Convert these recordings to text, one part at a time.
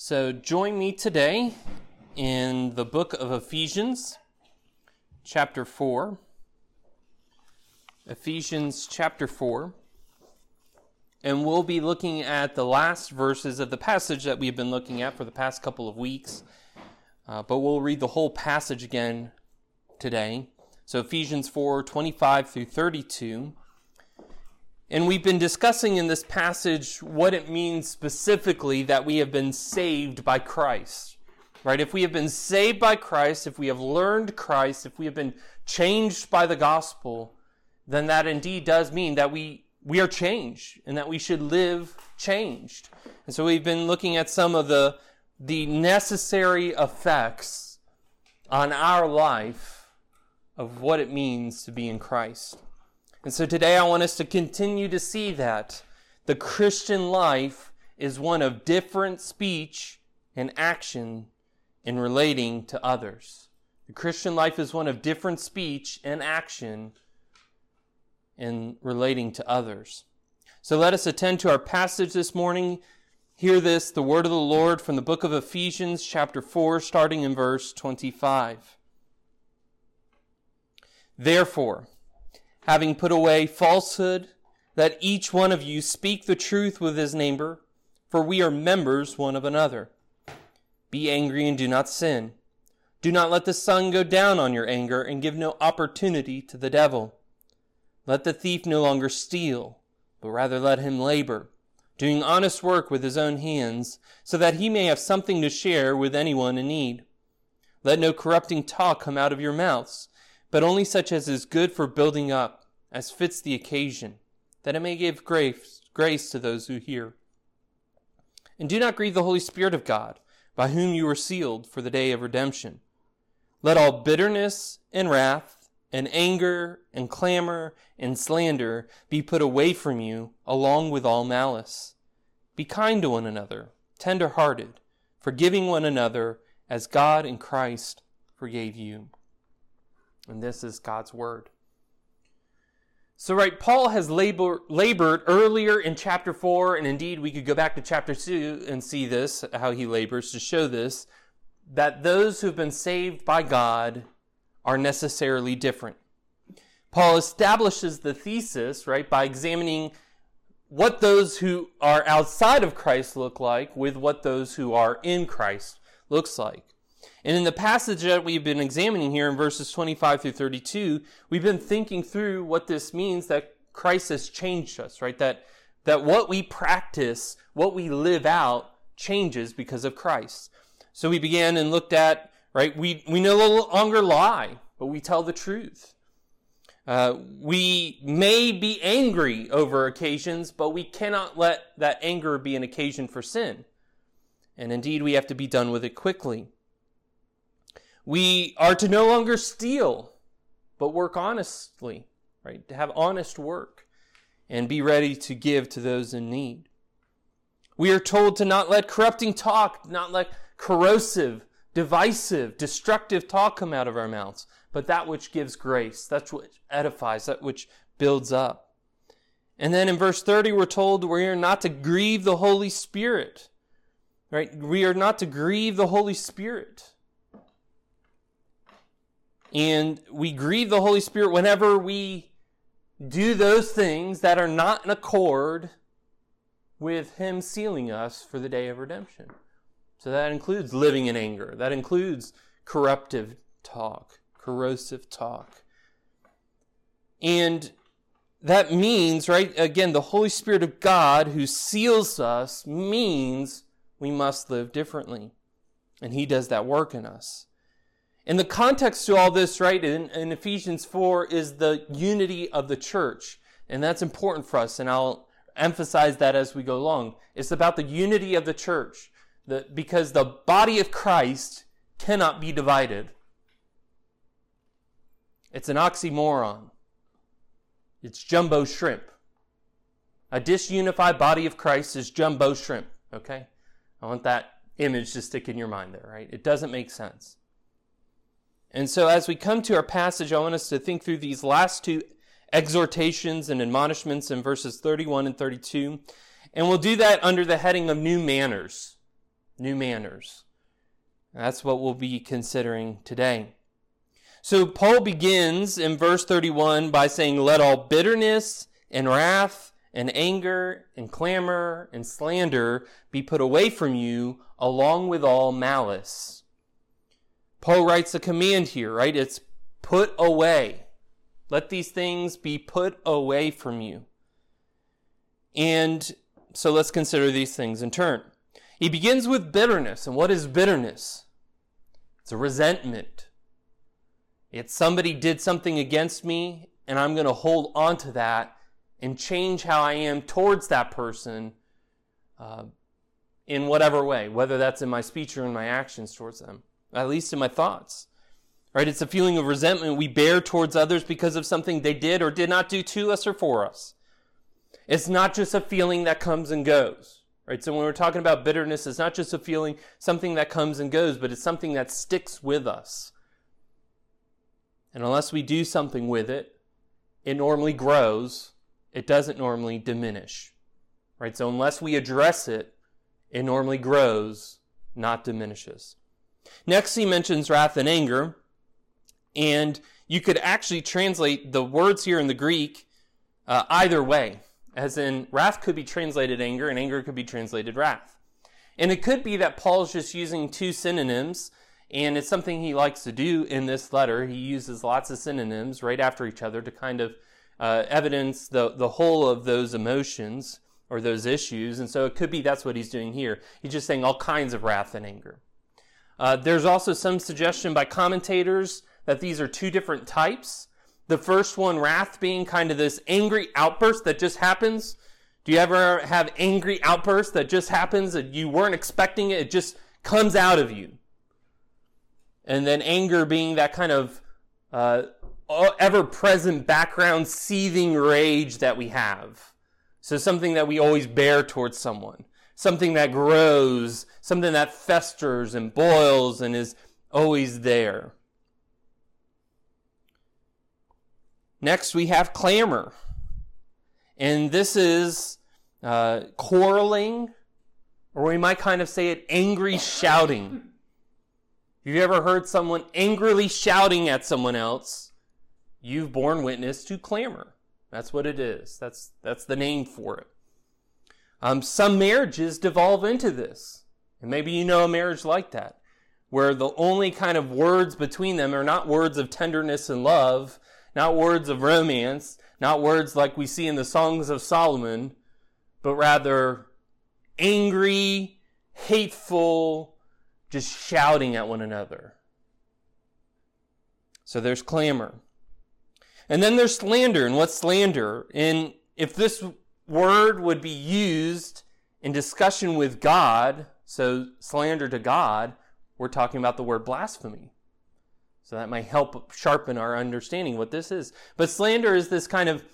So join me today in the book of Ephesians, chapter 4. Ephesians chapter 4. And we'll be looking at the last verses of the passage that we've been looking at for the past couple of weeks. Uh, but we'll read the whole passage again today. So Ephesians 4 25 through 32. And we've been discussing in this passage what it means specifically that we have been saved by Christ. Right? If we have been saved by Christ, if we have learned Christ, if we have been changed by the gospel, then that indeed does mean that we, we are changed and that we should live changed. And so we've been looking at some of the, the necessary effects on our life of what it means to be in Christ. And so today I want us to continue to see that the Christian life is one of different speech and action in relating to others. The Christian life is one of different speech and action in relating to others. So let us attend to our passage this morning. Hear this, the word of the Lord from the book of Ephesians, chapter 4, starting in verse 25. Therefore, having put away falsehood, that each one of you speak the truth with his neighbor, for we are members one of another. Be angry and do not sin. Do not let the sun go down on your anger and give no opportunity to the devil. Let the thief no longer steal, but rather let him labor, doing honest work with his own hands, so that he may have something to share with anyone in need. Let no corrupting talk come out of your mouths but only such as is good for building up, as fits the occasion, that it may give grace, grace to those who hear. And do not grieve the Holy Spirit of God, by whom you were sealed for the day of redemption. Let all bitterness and wrath and anger and clamor and slander be put away from you, along with all malice. Be kind to one another, tender hearted, forgiving one another, as God in Christ forgave you. And this is God's word. So, right, Paul has labor, labored earlier in chapter 4, and indeed we could go back to chapter 2 and see this, how he labors to show this, that those who've been saved by God are necessarily different. Paul establishes the thesis, right, by examining what those who are outside of Christ look like with what those who are in Christ looks like. And in the passage that we've been examining here in verses 25 through 32, we've been thinking through what this means that Christ has changed us, right? That, that what we practice, what we live out, changes because of Christ. So we began and looked at, right? We, we no longer lie, but we tell the truth. Uh, we may be angry over occasions, but we cannot let that anger be an occasion for sin. And indeed, we have to be done with it quickly. We are to no longer steal, but work honestly, right? To have honest work and be ready to give to those in need. We are told to not let corrupting talk, not let corrosive, divisive, destructive talk come out of our mouths, but that which gives grace, that which edifies, that which builds up. And then in verse 30, we're told we are not to grieve the Holy Spirit. Right? We are not to grieve the Holy Spirit. And we grieve the Holy Spirit whenever we do those things that are not in accord with Him sealing us for the day of redemption. So that includes living in anger. That includes corruptive talk, corrosive talk. And that means, right, again, the Holy Spirit of God who seals us means we must live differently. And He does that work in us. And the context to all this, right, in, in, Ephesians 4 is the unity of the church. And that's important for us, and I'll emphasize that as we go along. It's about the unity of the church, the, because the body of Christ cannot be divided. It's an oxymoron. It's jumbo shrimp. A disunified body of Christ is jumbo shrimp, okay? I want that image to stick in your mind there, right? It doesn't make sense. And so, as we come to our passage, I want us to think through these last two exhortations and admonishments in verses 31 and 32. And we'll do that under the heading of new manners. new manners. That's what we'll be considering today. So Paul begins in verse 31 by saying, Let all bitterness and wrath and anger and clamor and slander be put away from you, along with all malice. Paul writes a command here, right? It's put away. Let these things be put away from you. And so let's consider these things in turn. He begins with bitterness. And what is bitterness? It's a resentment. It's somebody did something against me, and I'm going to hold on to that and change how I am towards that person uh, in whatever way, whether that's in my speech or in my actions towards them, at least in my thoughts. Right? It's a feeling of resentment we bear towards others because of something they did or did not do to us or for us. It's not just a feeling that comes and goes. Right? So when we're talking about bitterness, it's not just a feeling, something that comes and goes, but it's something that sticks with us. And unless we do something with it, it normally grows. It doesn't normally diminish. Right? So unless we address it, it normally grows, not diminishes. Next, he mentions wrath and anger. And you could actually translate the words here in the Greek uh, either way, as in wrath could be translated anger and anger could be translated wrath. And it could be that Paul's just using two synonyms, and it's something he likes to do in this letter. He uses lots of synonyms right after each other to kind of uh, evidence the, the whole of those emotions or those issues. And so it could be that's what he's doing here. He's just saying all kinds of wrath and anger. Uh, there's also some suggestion by commentators that these are two different types. The first one, wrath, being kind of this angry outburst that just happens. Do you ever have angry outbursts that just happens that you weren't expecting it? It just comes out of you. And then anger being that kind of uh, ever present background seething rage that we have. So something that we always bear towards someone. Something that grows, something that festers and boils and is always there. Next, we have clamor. And this is uh, quarreling, or we might kind of say it angry shouting. Have you ever heard someone angrily shouting at someone else? You've borne witness to clamor. That's what it is. That's, that's the name for it. Um, some marriages devolve into this. And maybe you know a marriage like that, where the only kind of words between them are not words of tenderness and love, not words of romance, not words like we see in the Songs of Solomon, but rather angry, hateful, just shouting at one another. So there's clamor. And then there's slander. And what's slander? And if this word would be used in discussion with God, so slander to God, we're talking about the word blasphemy. So that might help sharpen our understanding what this is. But slander is this kind of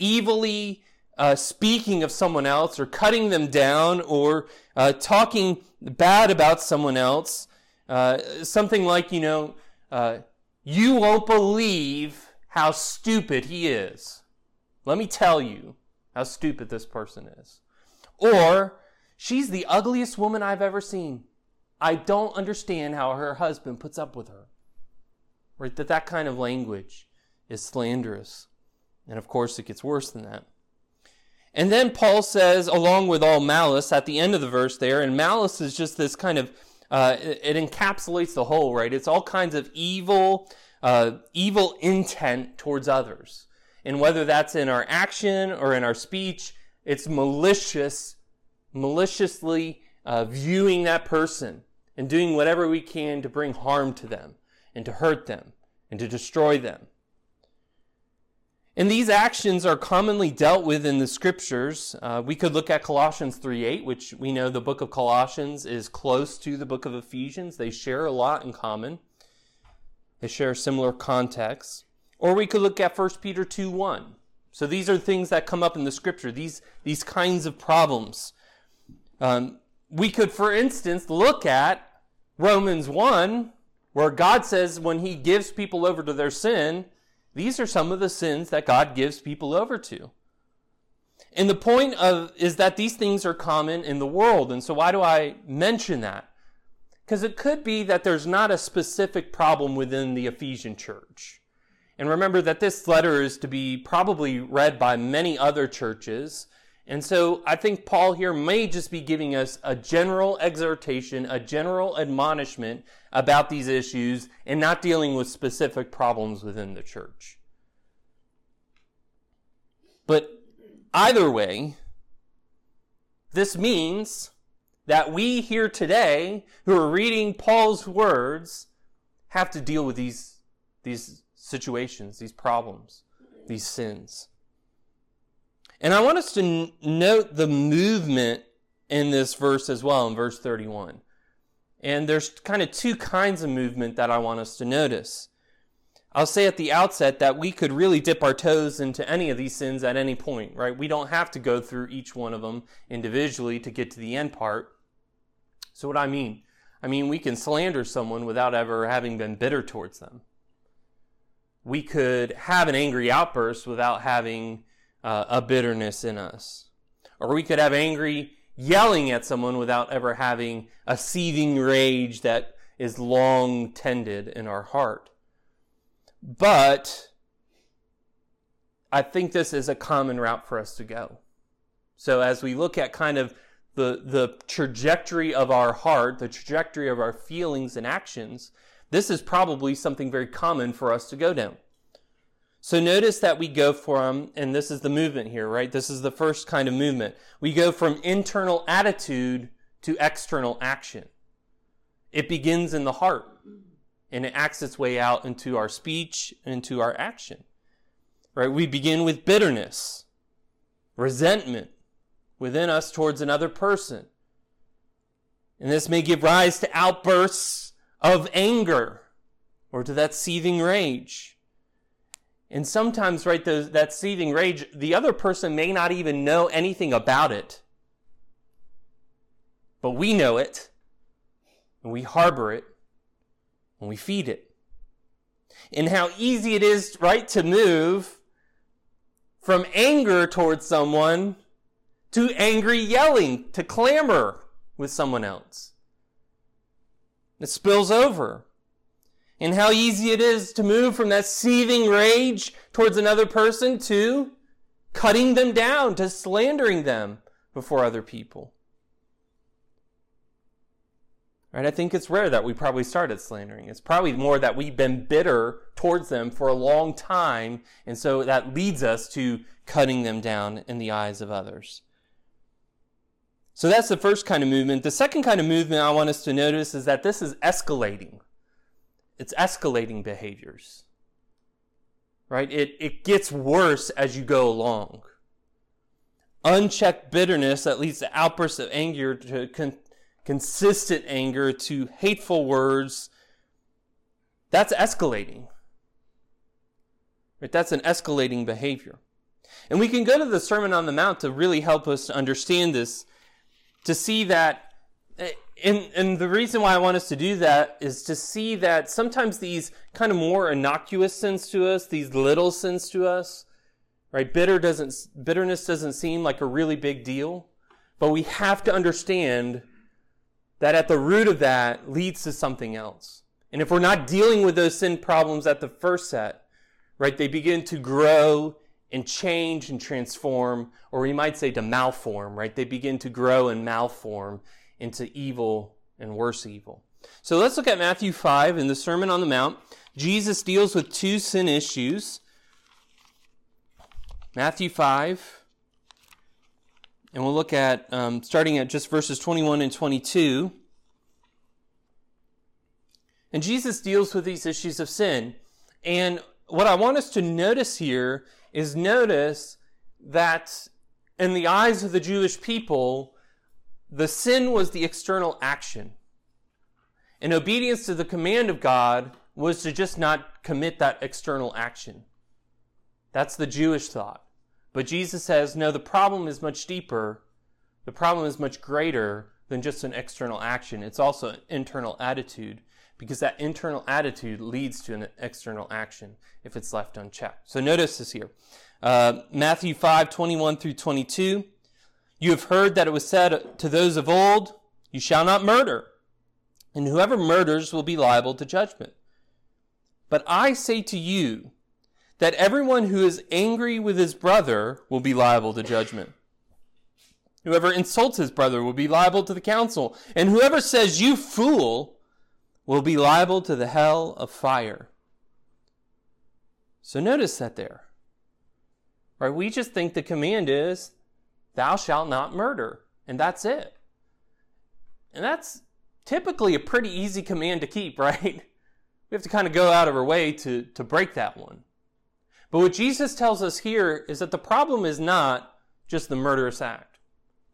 evilly uh, speaking of someone else or cutting them down or uh, talking bad about someone else. Uh, something like, you know, uh, you won't believe how stupid he is. Let me tell you how stupid this person is. Or, she's the ugliest woman I've ever seen. I don't understand how her husband puts up with her. Right? That that kind of language is slanderous. And of course, it gets worse than that. And then Paul says, along with all malice, at the end of the verse there, and malice is just this kind of, uh, it, encapsulates the whole, right? It's all kinds of evil, uh, evil intent towards others. And whether that's in our action or in our speech, it's malicious, maliciously uh, viewing that person and doing whatever we can to bring harm to them and to hurt them and to destroy them. And these actions are commonly dealt with in the scriptures. Uh, we could look at Colossians 3:8, which we know the book of Colossians is close to the book of Ephesians. They share a lot in common. They share similar contexts. Or we could look at 1 Peter 2:1. So these are things that come up in the scripture, these, these kinds of problems. Um, we could, for instance, look at Romans 1, where God says when he gives people over to their sin, these are some of the sins that God gives people over to. And the point of is that these things are common in the world. And so why do I mention that? Because it could be that there's not a specific problem within the Ephesian church. And remember that this letter is to be probably read by many other churches. And so I think Paul here may just be giving us a general exhortation, a general admonishment about these issues and not dealing with specific problems within the church. But either way, this means that we here today, who are reading Paul's words, have to deal with these, these situations, these problems, these sins. And I want us to n- note the movement in this verse as well, in verse 31. And there's kind of two kinds of movement that I want us to notice. I'll say at the outset that we could really dip our toes into any of these sins at any point, right? We don't have to go through each one of them individually to get to the end part. So, what I mean? I mean, we can slander someone without ever having been bitter towards them. We could have an angry outburst without having uh, a bitterness in us. Or we could have angry yelling at someone without ever having a seething rage that is long tended in our heart. But I think this is a common route for us to go. So as we look at kind of the, the trajectory of our heart, the trajectory of our feelings and actions, this is probably something very common for us to go down. So notice that we go from, and this is the movement here, right? This is the first kind of movement. We go from internal attitude to external action. It begins in the heart and it acts its way out into our speech and into our action. Right? We begin with bitterness, resentment, within us towards another person. And this may give rise to outbursts of anger or to that seething rage. And sometimes, right, those, that seething rage, the other person may not even know anything about it. But we know it, and we harbor it, and we feed it. And how easy it is, right, to move from anger towards someone to angry yelling, to clamor with someone else. It spills over. And how easy it is to move from that seething rage towards another person to cutting them down, to slandering them before other people. Right? I think it's rare that we probably started slandering. It's probably more that we've been bitter towards them for a long time, and so that leads us to cutting them down in the eyes of others. So that's the first kind of movement. The second kind of movement I want us to notice is that this is escalating. It's escalating behaviors. Right? It, it gets worse as you go along. Unchecked bitterness that leads to outbursts of anger, to con- consistent anger, to hateful words. That's escalating. Right? That's an escalating behavior. And we can go to the Sermon on the Mount to really help us to understand this to see that and, and the reason why I want us to do that is to see that sometimes these kind of more innocuous sins to us, these little sins to us, right? Bitter doesn't, bitterness doesn't seem like a really big deal, but we have to understand that at the root of that leads to something else. And if we're not dealing with those sin problems at the first set, right, they begin to grow and change and transform, or we might say to malform, right? They begin to grow and malform into evil and worse evil. So let's look at Matthew 5 in the Sermon on the Mount. Jesus deals with two sin issues. Matthew 5, and we'll look at um, starting at just verses 21 and 22. And Jesus deals with these issues of sin. And what I want us to notice here is notice that in the eyes of the Jewish people, the sin was the external action. And obedience to the command of God was to just not commit that external action. That's the Jewish thought. But Jesus says, no, the problem is much deeper. The problem is much greater than just an external action. It's also an internal attitude because that internal attitude leads to an external action if it's left unchecked. So notice this here. Uh, Matthew 5, 21 through 22. You have heard that it was said to those of old, You shall not murder. and whoever murders will be liable to judgment. But I say to you that everyone who is angry with his brother will be liable to judgment. Whoever insults his brother will be liable to the council, and whoever says, You fool, will be liable to the hell of fire. So notice that there. Right? We just think the command is, Thou shalt not murder, and that's it. And that's typically a pretty easy command to keep, right? We have to kind of go out of our way to, to break that one. But what Jesus tells us here is that the problem is not just the murderous act.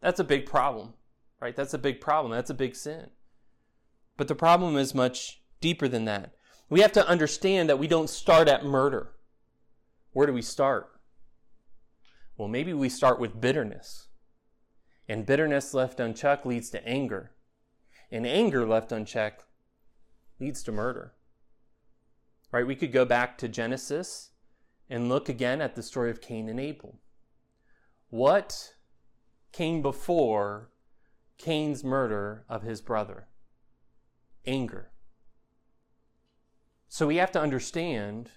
That's a big problem, right? That's a big problem. That's a big sin. But the problem is much deeper than that. We have to understand that we don't start at murder. Where do we start? Well, maybe we start with bitterness. And bitterness left unchecked leads to anger. And anger left unchecked leads to murder. Right? We could go back to Genesis and look again at the story of Cain and Abel. What came before Cain's murder of his brother? Anger. So we have to understand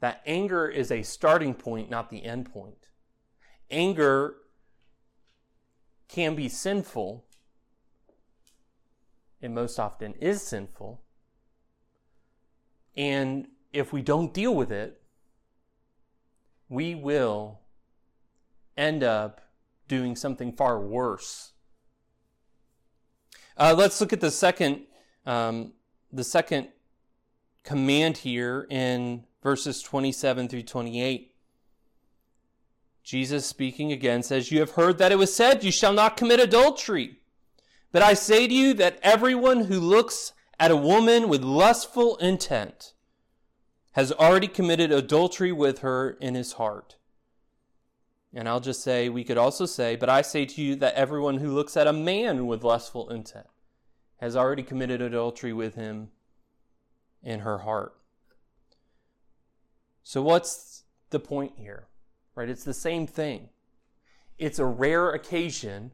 that anger is a starting point, not the end point. Anger can be sinful, and most often is sinful. And if we don't deal with it, we will end up doing something far worse. Uh, let's look at the second, um, the second command here in verses 27 through 28. Jesus speaking again says, You have heard that it was said, You shall not commit adultery. But I say to you that everyone who looks at a woman with lustful intent has already committed adultery with her in his heart. And I'll just say, we could also say, But I say to you that everyone who looks at a man with lustful intent has already committed adultery with him in her heart. So, what's the point here? Right? It's the same thing. It's a rare occasion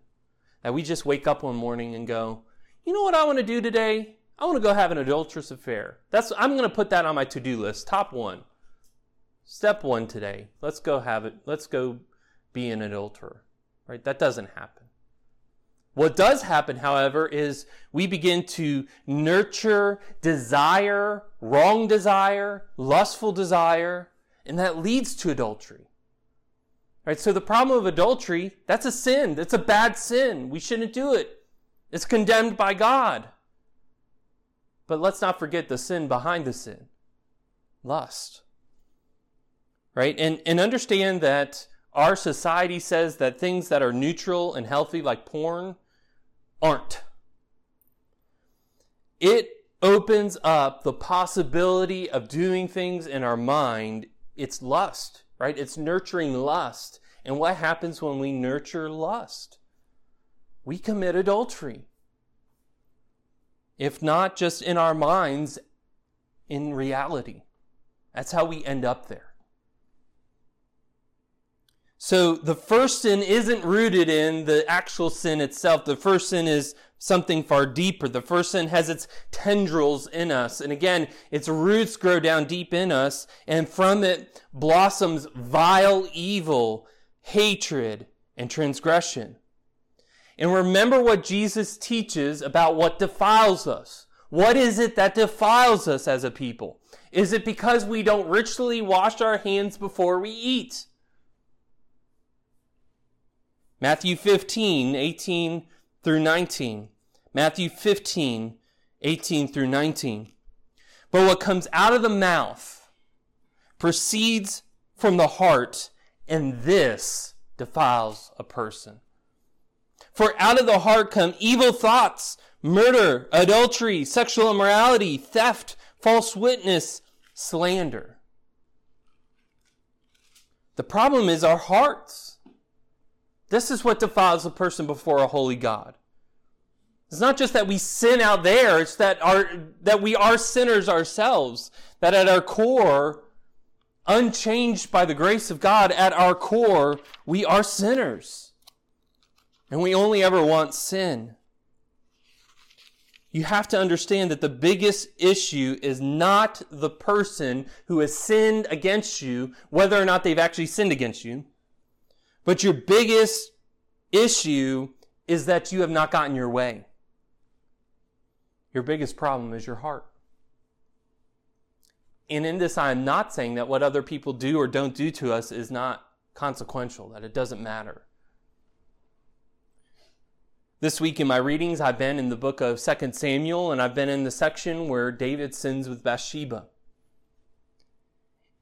that we just wake up one morning and go, you know what I want to do today? I want to go have an adulterous affair. That's I'm going to put that on my to-do list. Top 1. Step 1 today. Let's go have it. Let's go be an adulterer. Right? That doesn't happen. What does happen, however, is we begin to nurture desire, wrong desire, lustful desire, and that leads to adultery. Right? So the problem of adultery, that's a sin. That's a bad sin. We shouldn't do it. It's condemned by God. But let's not forget the sin behind the sin. Lust. Right? And, and understand that our society says that things that are neutral and healthy, like porn, aren't. It opens up the possibility of doing things in our mind. It's lust, right? It's nurturing lust. And what happens when we nurture lust? We commit adultery. If not just in our minds, in reality. That's how we end up there. So the first sin isn't rooted in the actual sin itself. The first sin is something far deeper. The first sin has its tendrils in us. And again, its roots grow down deep in us, and from it blossoms vile evil, hatred, and transgression. And remember what Jesus teaches about what defiles us. What is it that defiles us as a people? Is it because we don't ritually wash our hands before we eat? Matthew 15, 18 through 19. Matthew 15, 18 through 19. But what comes out of the mouth proceeds from the heart, and this defiles a person. For out of the heart come evil thoughts, murder, adultery, sexual immorality, theft, false witness, slander. The problem is our hearts. This is what defiles a person before a holy God. It's not just that we sin out there, it's that our that we are sinners ourselves, that at our core, unchanged by the grace of God, at our core, we are sinners. And we only ever want sin. you have to understand that the biggest issue is not the person who has sinned against you, whether or not they've actually sinned against you, but your biggest issue is that you have not gotten your way. Your biggest problem is your heart. And in this, I am not saying that what other people do or don't do to us is not consequential, that it doesn't matter. This week in my readings, I've been in the book of 2 Samuel, and I've been in the section where David sins with Bathsheba.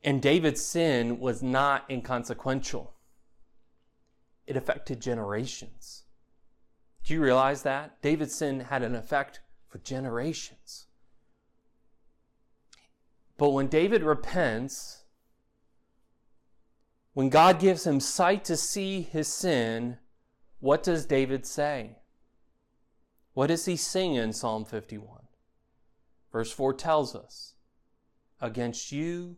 And David's sin was not inconsequential, it affected generations. Do you realize that? David's sin had an effect for generations. But when David repents, when God gives him sight to see his sin, what does David say? What does he sing in Psalm 51? Verse 4 tells us, Against you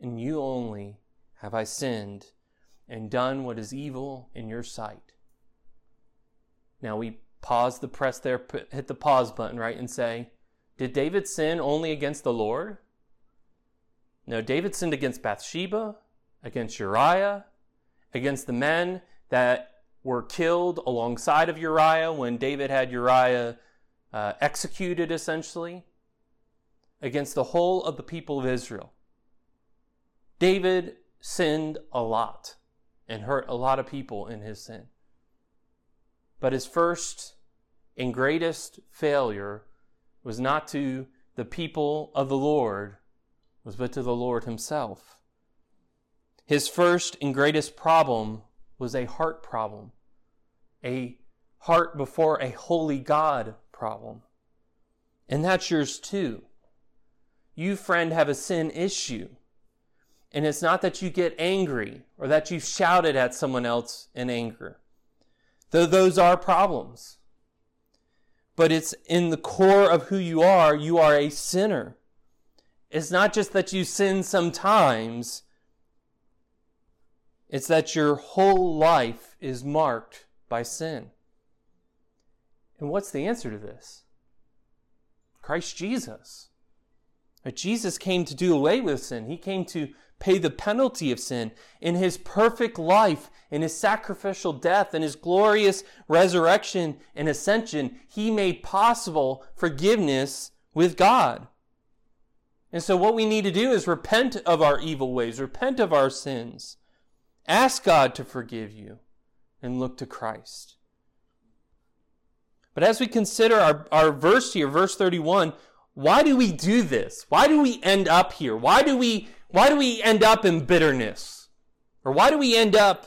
and you only have I sinned and done what is evil in your sight. Now we pause the press there, hit the pause button, right, and say, Did David sin only against the Lord? No, David sinned against Bathsheba, against Uriah, against the men that were killed alongside of Uriah when David had Uriah uh, executed, essentially, against the whole of the people of Israel. David sinned a lot and hurt a lot of people in his sin. But his first and greatest failure was not to the people of the Lord, was but to the Lord himself. His first and greatest problem was a heart problem a heart before a holy God problem. And that's yours too. You, friend, have a sin issue. And it's not that you get angry or that you've shouted at someone else in anger, though those are problems. But it's in the core of who you are, you are a sinner. It's not just that you sin sometimes, it's that your whole life is marked by sin. And what's the answer to this? Christ Jesus. But Jesus came to do away with sin. He came to pay the penalty of sin. In his perfect life, in his sacrificial death, in his glorious resurrection and ascension, he made possible forgiveness with God. And so, what we need to do is repent of our evil ways, repent of our sins, ask God to forgive you and look to Christ. But as we consider our, our verse here, verse 31, why do we do this? Why do we end up here? Why do we, why do we end up in bitterness? Or why do we end up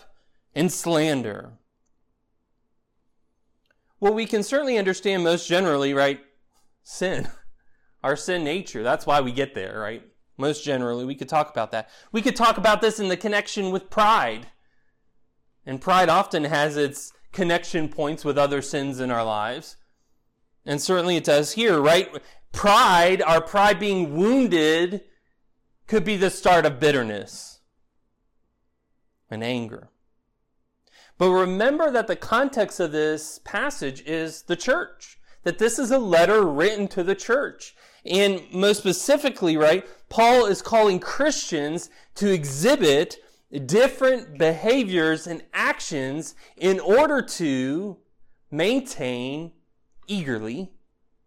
in slander? Well, we can certainly understand most generally, right? Sin. Our sin nature. That's why we get there, right? Most generally, we could talk about that. We could talk about this in the connection with pride. And pride often has its connection points with other sins in our lives. And certainly it does here, right? Pride, our pride being wounded, could be the start of bitterness and anger. But remember that the context of this passage is the church, that this is a letter written to the church. And most specifically, right, Paul is calling Christians to exhibit different behaviors and actions in order to maintain, eagerly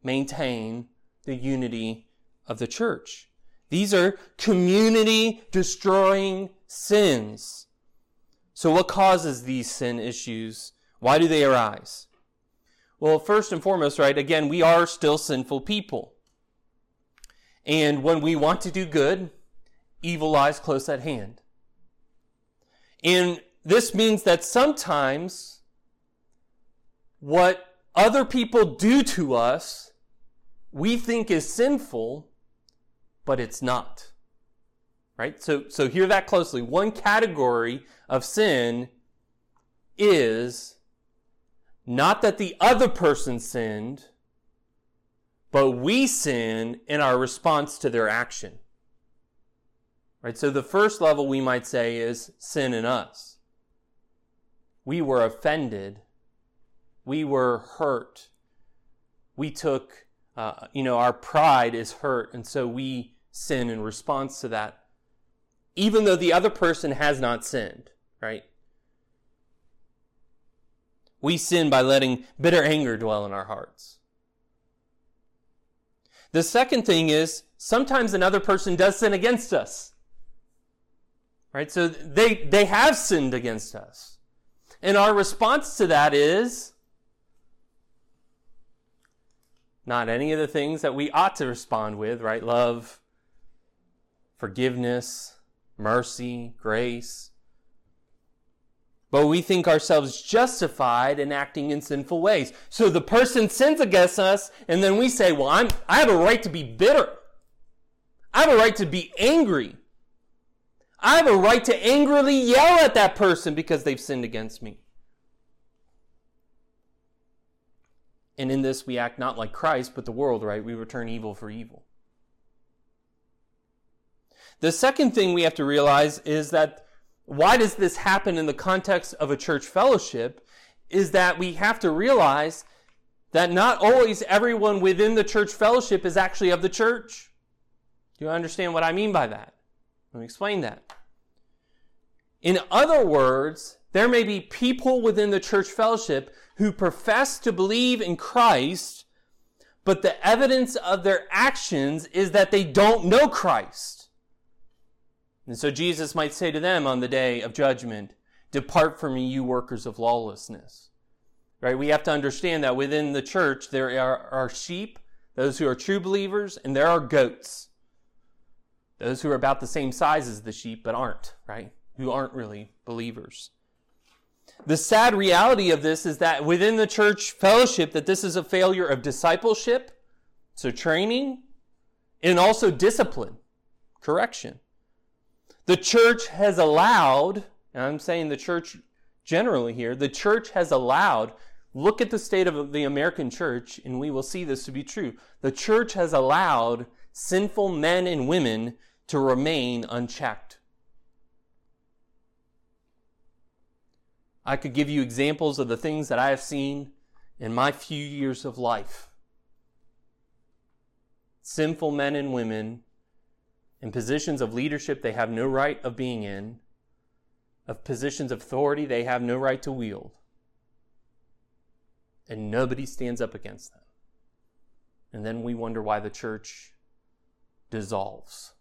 maintain the unity of the church. These are community destroying sins. So what causes these sin issues? Why do they arise? Well, first and foremost, right, again, we are still sinful people. And when we want to do good, evil lies close at hand. And this means that sometimes what other people do to us, we think is sinful, but it's not. Right? So, so hear that closely. One category of sin is not that the other person sinned, but we sin in our response to their action. Right? So the first level we might say is sin in us. We were offended. We were hurt. We took uh, you know, our pride is hurt, and so we sin in response to that, even though the other person has not sinned, right? We sin by letting bitter anger dwell in our hearts. The second thing is sometimes another person does sin against us. Right? So they, they have sinned against us. And our response to that is not any of the things that we ought to respond with, right? Love, forgiveness, mercy, grace. But we think ourselves justified in acting in sinful ways. So the person sins against us, and then we say, Well, I'm, I have a right to be bitter. I have a right to be angry. I have a right to angrily yell at that person because they've sinned against me. And in this, we act not like Christ, but the world, right? We return evil for evil. The second thing we have to realize is that why does this happen in the context of a church fellowship? Is that we have to realize that not always everyone within the church fellowship is actually of the church. Do you understand what I mean by that? Let me explain that. In other words, there may be people within the church fellowship who profess to believe in Christ, but the evidence of their actions is that they don't know Christ. And so Jesus might say to them on the day of judgment, Depart from me, you workers of lawlessness. Right? We have to understand that within the church there are, are sheep, those who are true believers, and there are goats. Those who are about the same size as the sheep but aren't, right? Who aren't really believers. The sad reality of this is that within the church fellowship that this is a failure of discipleship, so training, and also discipline, correction. The church has allowed, and I'm saying the church generally here, the church has allowed, look at the state of the American church, and we will see this to be true. The church has allowed sinful men and women to remain unchecked. I could give you examples of the things that I have seen in my few years of life. Sinful men and women in positions of leadership they have no right of being in, of positions of authority they have no right to wield. And nobody stands up against them. And then we wonder why the church dissolves.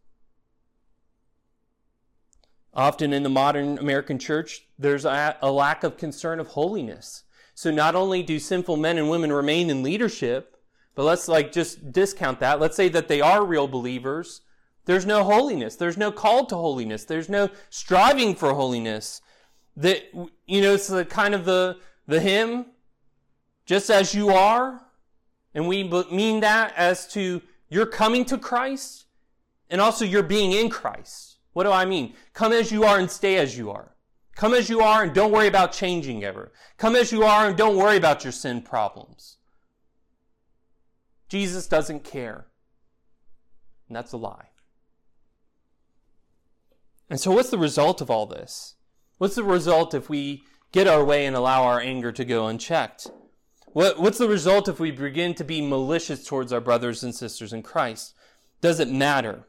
Often in the modern American church, there's a, a, lack of concern of holiness. So not only do sinful men and women remain in leadership, but let's like just discount that. Let's say that they are real believers. There's no holiness. There's no call to holiness. There's no striving for holiness. That, you know, it's the kind of the, the hymn, just as you are. And we mean that as to you're coming to Christ and also you're being in Christ. What do I mean? Come as you are and stay as you are. Come as you are and don't worry about changing ever. Come as you are and don't worry about your sin problems. Jesus doesn't care. And that's a lie. And so, what's the result of all this? What's the result if we get our way and allow our anger to go unchecked? What, what's the result if we begin to be malicious towards our brothers and sisters in Christ? Does it matter?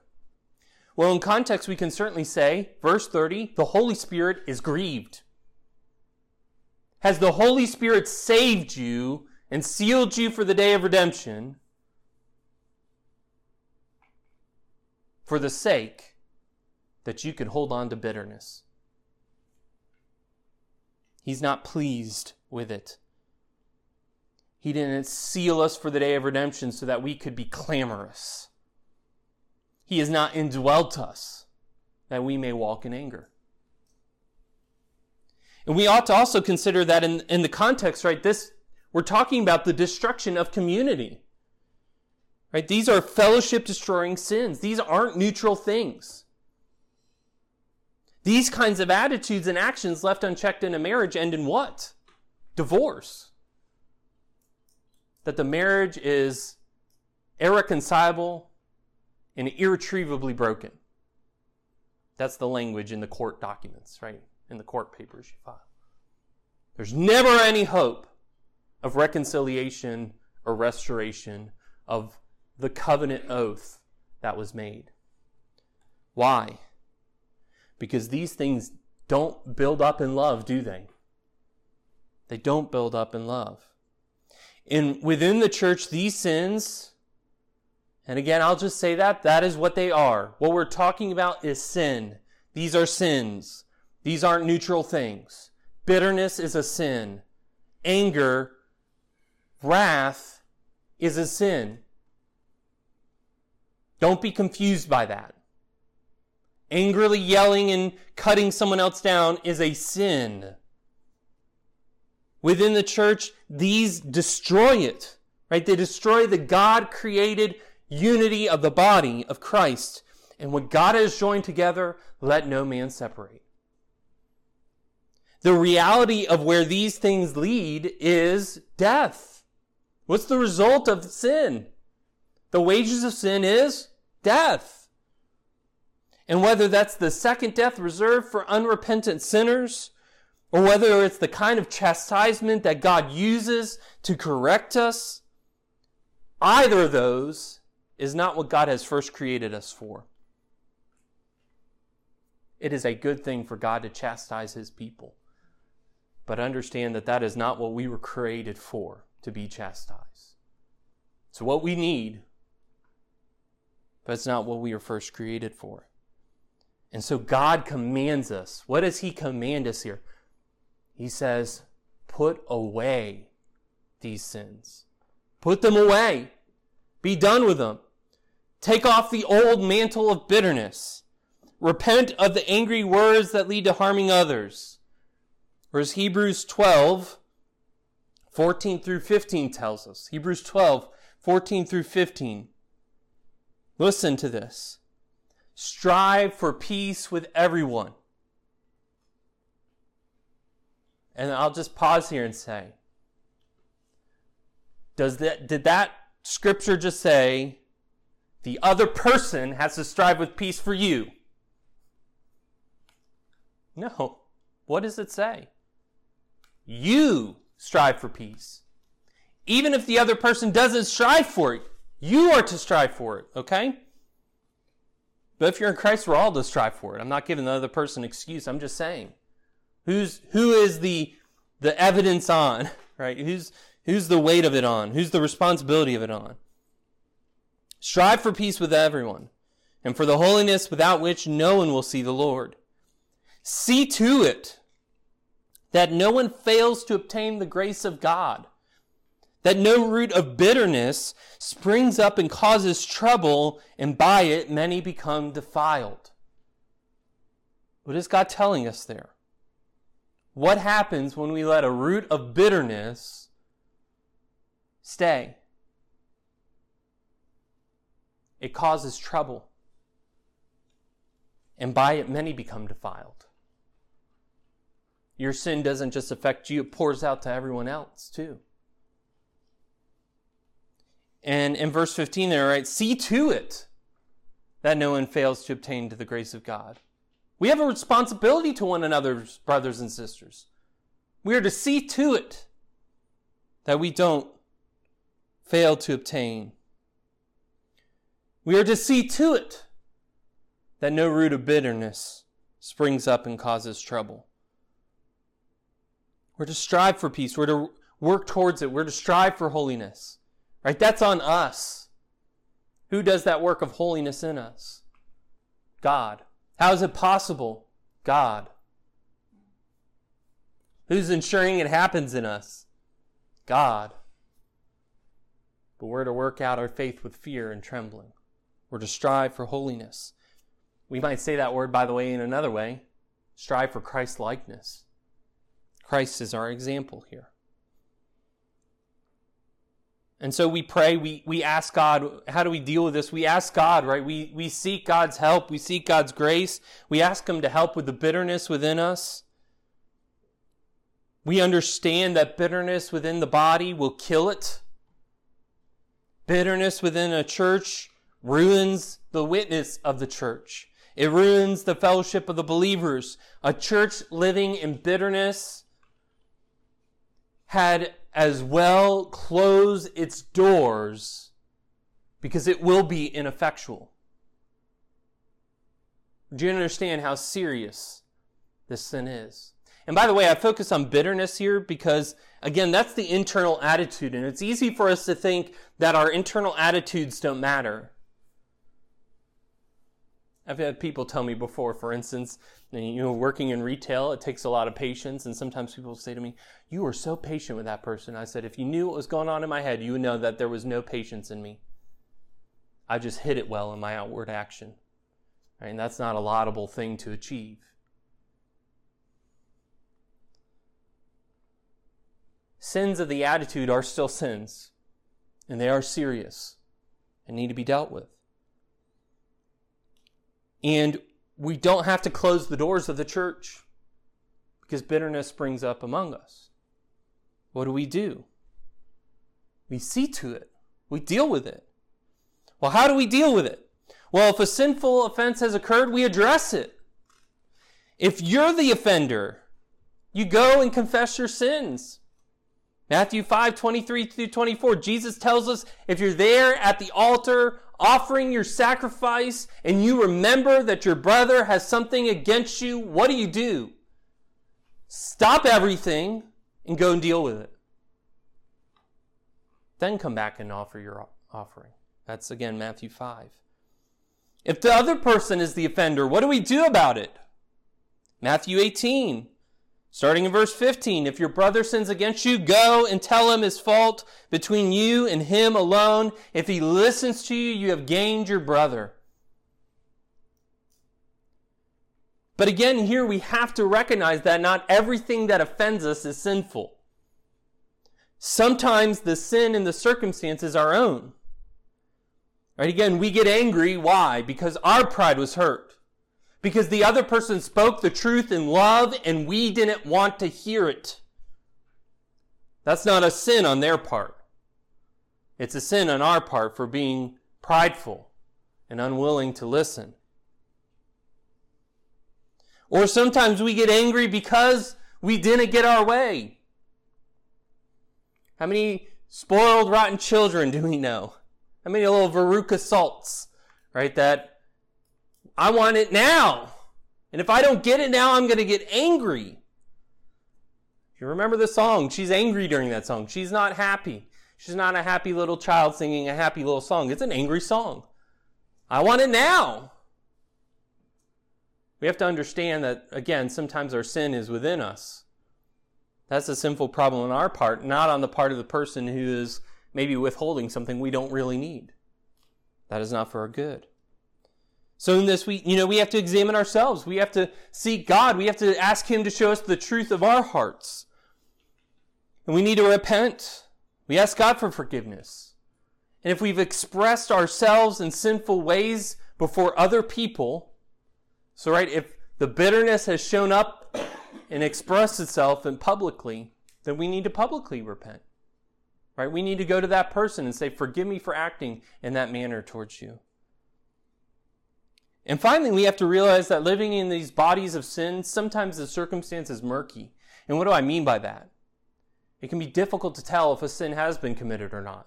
Well, in context, we can certainly say, verse 30, the Holy Spirit is grieved. Has the Holy Spirit saved you and sealed you for the day of redemption for the sake that you can hold on to bitterness? He's not pleased with it. He didn't seal us for the day of redemption so that we could be clamorous. He has not indwelt us that we may walk in anger. And we ought to also consider that in, in the context, right, this, we're talking about the destruction of community. Right? These are fellowship destroying sins. These aren't neutral things. These kinds of attitudes and actions left unchecked in a marriage end in what? Divorce. That the marriage is irreconcilable, and irretrievably broken. That's the language in the court documents, right? In the court papers you file. There's never any hope of reconciliation or restoration of the covenant oath that was made. Why? Because these things don't build up in love, do they? They don't build up in love. And within the church, these sins, and again, I'll just say that, that is what they are. What we're talking about is sin. These are sins. These aren't neutral things. Bitterness is a sin. Anger, wrath is a sin. Don't be confused by that. Angrily yelling and cutting someone else down is a sin. Within the church, these destroy it, right? They destroy the God created unity of the body of Christ. And what God has joined together, let no man separate. The reality of where these things lead is death. What's the result of sin? The wages of sin is death. And whether that's the second death reserved for unrepentant sinners, or whether it's the kind of chastisement that God uses to correct us, either of those is not what God has first created us for. It is a good thing for God to chastise his people. But understand that that is not what we were created for, to be chastised. It's what we need, but it's not what we were first created for. And so God commands us. What does he command us here? He says, put away these sins. Put them away. Be done with them. Take off the old mantle of bitterness. Repent of the angry words that lead to harming others. Whereas Hebrews 12, 14 through 15 tells us. Hebrews 12, 14 through 15. Listen to this. Strive for peace with everyone And I'll just pause here and say, does that, did that scripture just say the other person has to strive with peace for you? No. What does it say? You strive for peace. Even if the other person doesn't strive for it, you are to strive for it, okay? But if you're in Christ, we're all to strive for it. I'm not giving the other person an excuse. I'm just saying. Who's who is the the evidence on, right? Who's who's the weight of it on? Who's the responsibility of it on? Strive for peace with everyone, and for the holiness without which no one will see the Lord. See to it that no one fails to obtain the grace of God, that no root of bitterness springs up and causes trouble, and by it many become defiled. What is God telling us there? What happens when we let a root of bitterness stay? It causes trouble. And by it, many become defiled. Your sin doesn't just affect you, it pours out to everyone else too. And in verse 15 there, right, see to it that no one fails to obtain to the grace of God. We have a responsibility to one another, brothers and sisters. We are to see to it that we don't fail to obtain. We are to see to it that no root of bitterness springs up and causes trouble. We're to strive for peace. We're to work towards it. We're to strive for holiness. Right? That's on us. Who does that work of holiness in us? God. How is it possible? God. Who's ensuring it happens in us? God. But we're to work out our faith with fear and trembling. We're to strive for holiness. We might say that word, by the way, in another way strive for Christ likeness. Christ is our example here. And so we pray, we, we ask God, how do we deal with this? We ask God, right? We, we seek God's help. We seek God's grace. We ask Him to help with the bitterness within us. We understand that bitterness within the body will kill it. Bitterness within a church ruins the witness of the church. It ruins the fellowship of the believers. A church living in bitterness had as well close its doors because it will be ineffectual. Do you understand how serious this sin is? And by the way, I focus on bitterness here because, again, that's the internal attitude. And it's easy for us to think that our internal attitudes don't matter. I've had people tell me before, for instance, you know, working in retail, it takes a lot of patience. And sometimes people say to me, You are so patient with that person. I said, If you knew what was going on in my head, you would know that there was no patience in me. I just hid it well in my outward action. And that's not a laudable thing to achieve. Sins of the attitude are still sins, and they are serious and need to be dealt with. And we don't have to close the doors of the church because bitterness springs up among us. What do we do? We see to it, we deal with it. Well, how do we deal with it? Well, if a sinful offense has occurred, we address it. If you're the offender, you go and confess your sins. Matthew 5, 23 through 24, Jesus tells us if you're there at the altar offering your sacrifice and you remember that your brother has something against you, what do you do? Stop everything and go and deal with it. Then come back and offer your offering. That's again Matthew 5. If the other person is the offender, what do we do about it? Matthew 18. Starting in verse 15, if your brother sins against you, go and tell him his fault between you and him alone. If he listens to you, you have gained your brother. But again, here we have to recognize that not everything that offends us is sinful. Sometimes the sin and the circumstance is our own. Right? Again, we get angry. Why? Because our pride was hurt. Because the other person spoke the truth in love and we didn't want to hear it. That's not a sin on their part. It's a sin on our part for being prideful and unwilling to listen. Or sometimes we get angry because we didn't get our way. How many spoiled, rotten children do we know? How many little Veruca Salts, right? That I want it now. And if I don't get it now, I'm going to get angry. You remember the song? She's angry during that song. She's not happy. She's not a happy little child singing a happy little song. It's an angry song. I want it now. We have to understand that, again, sometimes our sin is within us. That's a sinful problem on our part, not on the part of the person who is maybe withholding something we don't really need. That is not for our good. So in this, we, you know, we have to examine ourselves. We have to seek God. We have to ask Him to show us the truth of our hearts. And we need to repent. We ask God for forgiveness. And if we've expressed ourselves in sinful ways before other people, so right, if the bitterness has shown up and expressed itself in publicly, then we need to publicly repent. Right? We need to go to that person and say, Forgive me for acting in that manner towards you. And finally, we have to realize that living in these bodies of sin, sometimes the circumstance is murky. And what do I mean by that? It can be difficult to tell if a sin has been committed or not.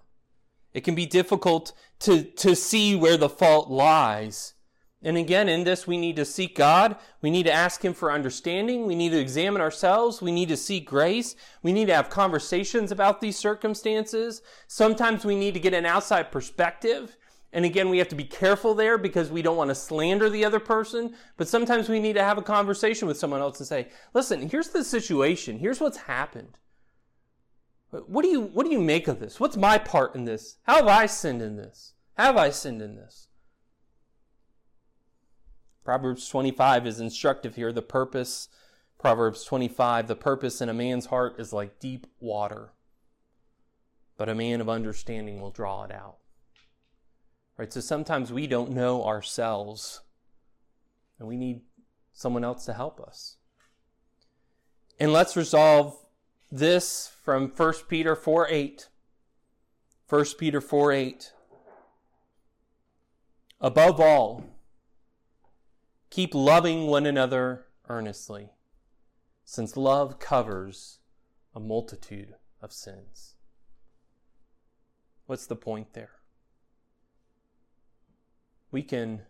It can be difficult to, to see where the fault lies. And again, in this, we need to seek God. We need to ask Him for understanding. We need to examine ourselves. We need to seek grace. We need to have conversations about these circumstances. Sometimes we need to get an outside perspective. And again, we have to be careful there because we don't want to slander the other person. But sometimes we need to have a conversation with someone else and say, listen, here's the situation. Here's what's happened. What do you, what do you make of this? What's my part in this? How have I sinned in this? Have I sinned in this? Proverbs 25 is instructive here. The purpose, Proverbs 25, the purpose in a man's heart is like deep water, but a man of understanding will draw it out. Right? So sometimes we don't know ourselves, and we need someone else to help us. And let's resolve this from 1 Peter 4 8. 1 Peter 4 8. Above all, Keep loving one another earnestly, since love covers a multitude of sins. What's the point there? We can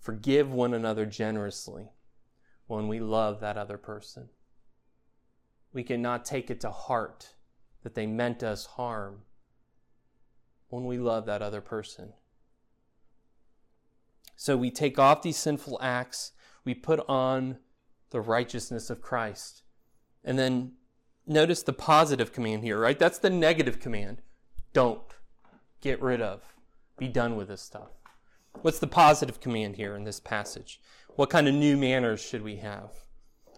forgive one another generously when we love that other person. We cannot take it to heart that they meant us harm when we love that other person. So we take off these sinful acts, we put on the righteousness of Christ. And then notice the positive command here, right? That's the negative command. Don't. Get rid of. Be done with this stuff. What's the positive command here in this passage? What kind of new manners should we have?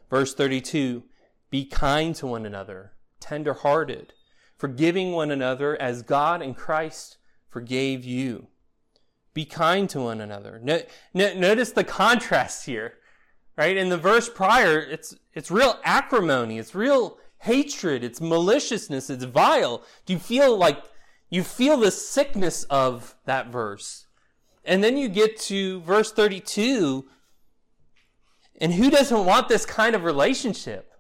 Verse 32 Be kind to one another, tender hearted, forgiving one another as God and Christ forgave you. Be kind to one another. No, no, notice the contrast here, right? In the verse prior, it's, it's real acrimony, it's real hatred, it's maliciousness, it's vile. Do you feel like you feel the sickness of that verse? And then you get to verse 32, and who doesn't want this kind of relationship?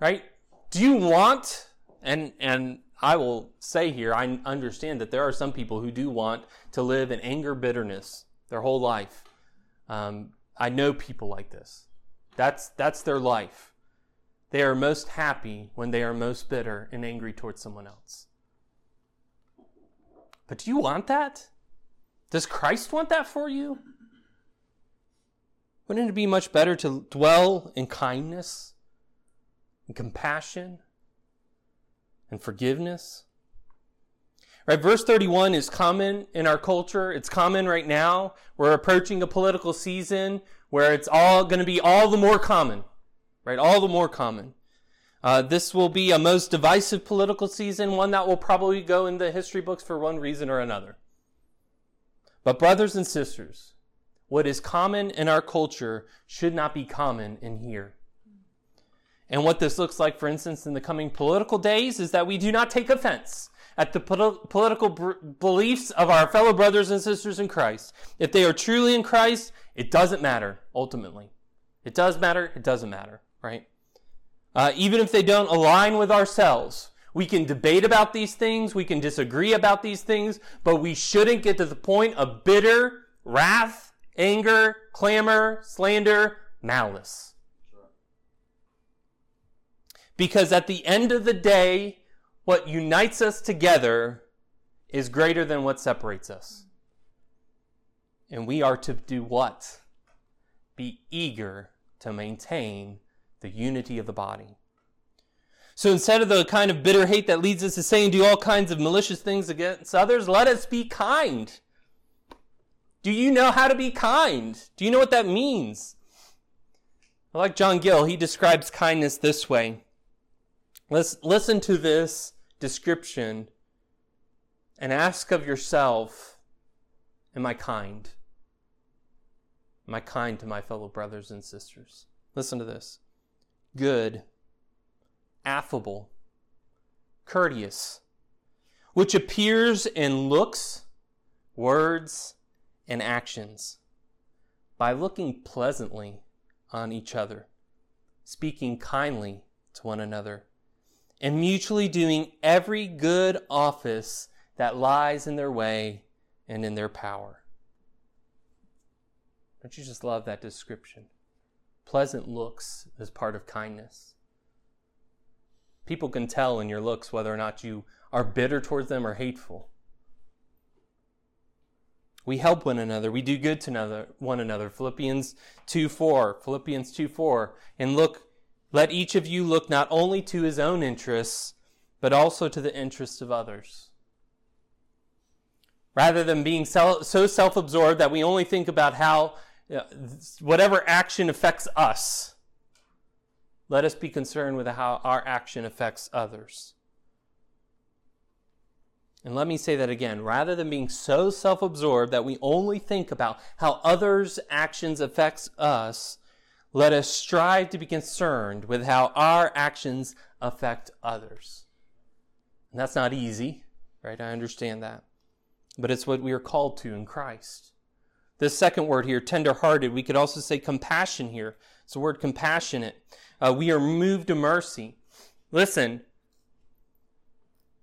Right? Do you want, and, and I will say here, I understand that there are some people who do want to live in anger, bitterness their whole life. Um, I know people like this. That's, that's their life. They are most happy when they are most bitter and angry towards someone else. But do you want that? Does Christ want that for you? Wouldn't it be much better to dwell in kindness and compassion and forgiveness. Right, verse 31 is common in our culture. It's common right now. We're approaching a political season where it's all going to be all the more common. Right, all the more common. Uh, this will be a most divisive political season, one that will probably go in the history books for one reason or another. But, brothers and sisters, what is common in our culture should not be common in here. And what this looks like, for instance, in the coming political days is that we do not take offense at the political beliefs of our fellow brothers and sisters in Christ. If they are truly in Christ, it doesn't matter, ultimately. It does matter, it doesn't matter, right? Uh, even if they don't align with ourselves, we can debate about these things, we can disagree about these things, but we shouldn't get to the point of bitter wrath, anger, clamor, slander, malice. Because at the end of the day, what unites us together is greater than what separates us. And we are to do what? Be eager to maintain the unity of the body. So instead of the kind of bitter hate that leads us to say and do all kinds of malicious things against others, let us be kind. Do you know how to be kind? Do you know what that means? Like John Gill, he describes kindness this way. Let's listen to this description and ask of yourself, am I kind? Am I kind to my fellow brothers and sisters? Listen to this. Good, affable, courteous, which appears in looks, words, and actions, by looking pleasantly on each other, speaking kindly to one another and mutually doing every good office that lies in their way and in their power. Don't you just love that description? Pleasant looks as part of kindness. People can tell in your looks whether or not you are bitter towards them or hateful. We help one another. We do good to one another. Philippians 2 4. Philippians 2 4. And look let each of you look not only to his own interests, but also to the interests of others. Rather than being so self absorbed that we only think about how uh, whatever action affects us, let us be concerned with how our action affects others. And let me say that again. Rather than being so self absorbed that we only think about how others' actions affects us, let us strive to be concerned with how our actions affect others. And that's not easy, right? I understand that. But it's what we are called to in Christ. This second word here, tenderhearted, we could also say compassion here. It's the word compassionate. Uh, we are moved to mercy. Listen,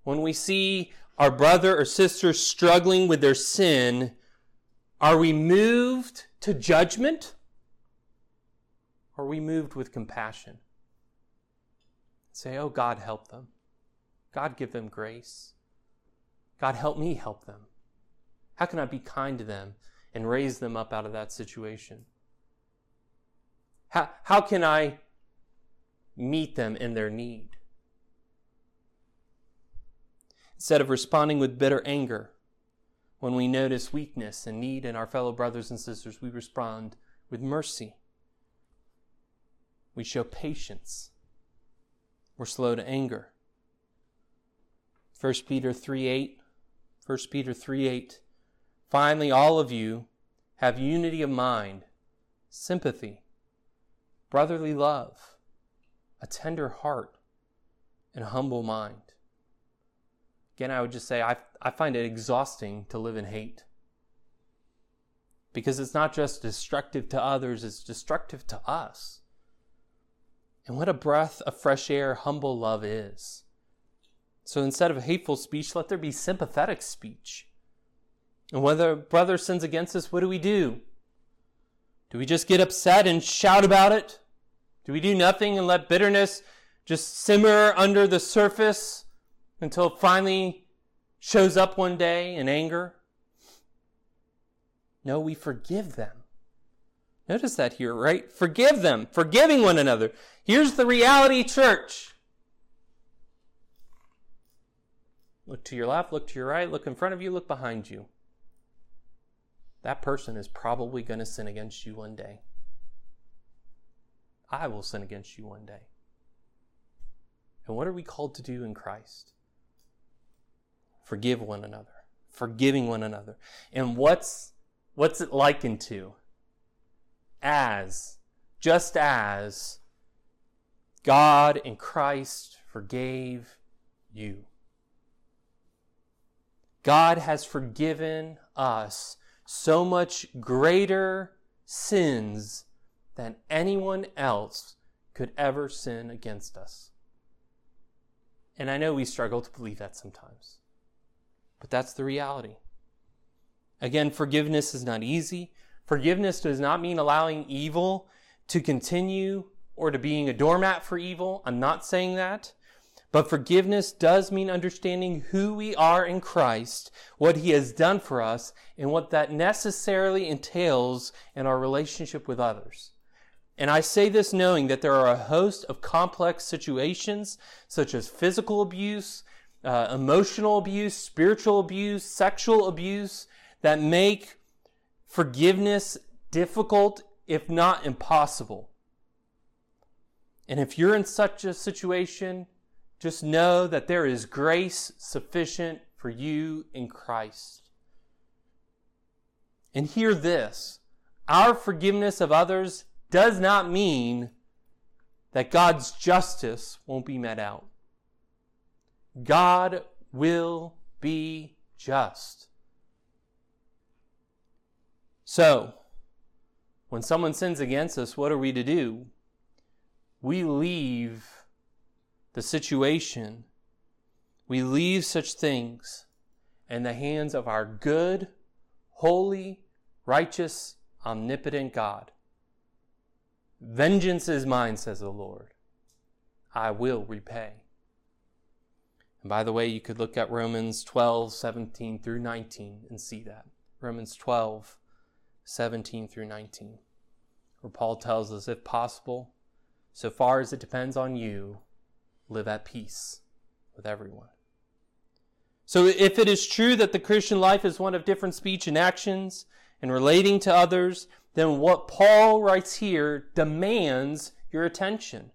when we see our brother or sister struggling with their sin, Are we moved to judgment? Or are we moved with compassion? Say, oh, God, help them. God, give them grace. God, help me help them. How can I be kind to them and raise them up out of that situation? How, how can I meet them in their need? Instead of responding with bitter anger, when we notice weakness and need in our fellow brothers and sisters, we respond with mercy. We show patience. We're slow to anger. 1 Peter 3 8. 1 Peter 3 8. Finally, all of you have unity of mind, sympathy, brotherly love, a tender heart, and a humble mind. Again, I would just say I, I find it exhausting to live in hate. Because it's not just destructive to others, it's destructive to us. And what a breath of fresh air humble love is. So instead of hateful speech, let there be sympathetic speech. And whether a brother sins against us, what do we do? Do we just get upset and shout about it? Do we do nothing and let bitterness just simmer under the surface until it finally shows up one day in anger? No, we forgive them. Notice that here, right? Forgive them, forgiving one another. Here's the reality, church. Look to your left, look to your right, look in front of you, look behind you. That person is probably going to sin against you one day. I will sin against you one day. And what are we called to do in Christ? Forgive one another, forgiving one another. And what's what's it likened to? As, just as God in Christ forgave you. God has forgiven us so much greater sins than anyone else could ever sin against us. And I know we struggle to believe that sometimes, but that's the reality. Again, forgiveness is not easy. Forgiveness does not mean allowing evil to continue or to being a doormat for evil. I'm not saying that. But forgiveness does mean understanding who we are in Christ, what He has done for us, and what that necessarily entails in our relationship with others. And I say this knowing that there are a host of complex situations, such as physical abuse, uh, emotional abuse, spiritual abuse, sexual abuse, that make forgiveness difficult, if not impossible. And if you're in such a situation, just know that there is grace sufficient for you in Christ. And hear this our forgiveness of others does not mean that God's justice won't be met out. God will be just. So, when someone sins against us, what are we to do? We leave the situation, we leave such things in the hands of our good, holy, righteous, omnipotent God. Vengeance is mine, says the Lord. I will repay. And by the way, you could look at Romans 12, 17 through 19 and see that. Romans 12, 17 through 19, where Paul tells us, if possible, so far as it depends on you, live at peace with everyone. So, if it is true that the Christian life is one of different speech and actions and relating to others, then what Paul writes here demands your attention.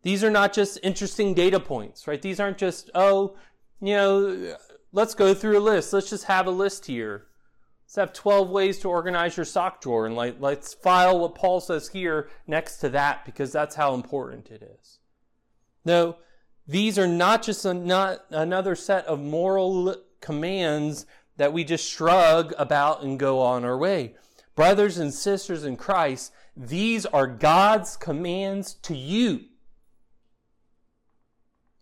These are not just interesting data points, right? These aren't just, oh, you know, let's go through a list. Let's just have a list here. Let's have 12 ways to organize your sock drawer and like, let's file what Paul says here next to that because that's how important it is. No, these are not just a, not another set of moral commands that we just shrug about and go on our way. Brothers and sisters in Christ, these are God's commands to you.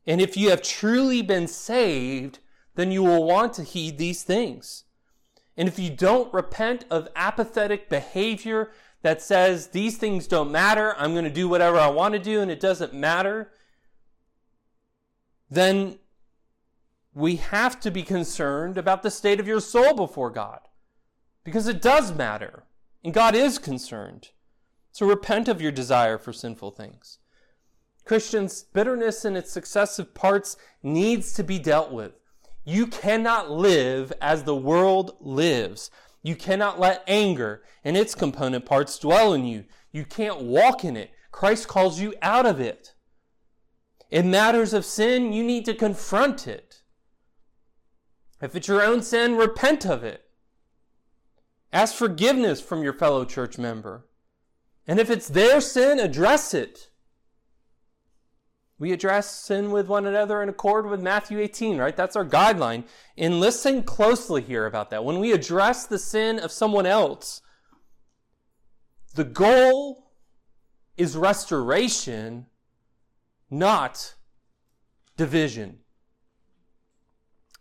And if you have truly been saved, then you will want to heed these things. And if you don't repent of apathetic behavior that says these things don't matter, I'm going to do whatever I want to do and it doesn't matter, then we have to be concerned about the state of your soul before God. Because it does matter. And God is concerned. So repent of your desire for sinful things. Christians, bitterness in its successive parts needs to be dealt with. You cannot live as the world lives. You cannot let anger and its component parts dwell in you. You can't walk in it. Christ calls you out of it. In matters of sin, you need to confront it. If it's your own sin, repent of it. Ask forgiveness from your fellow church member. And if it's their sin, address it. We address sin with one another in accord with Matthew 18, right? That's our guideline. And listen closely here about that. When we address the sin of someone else, the goal is restoration, not division.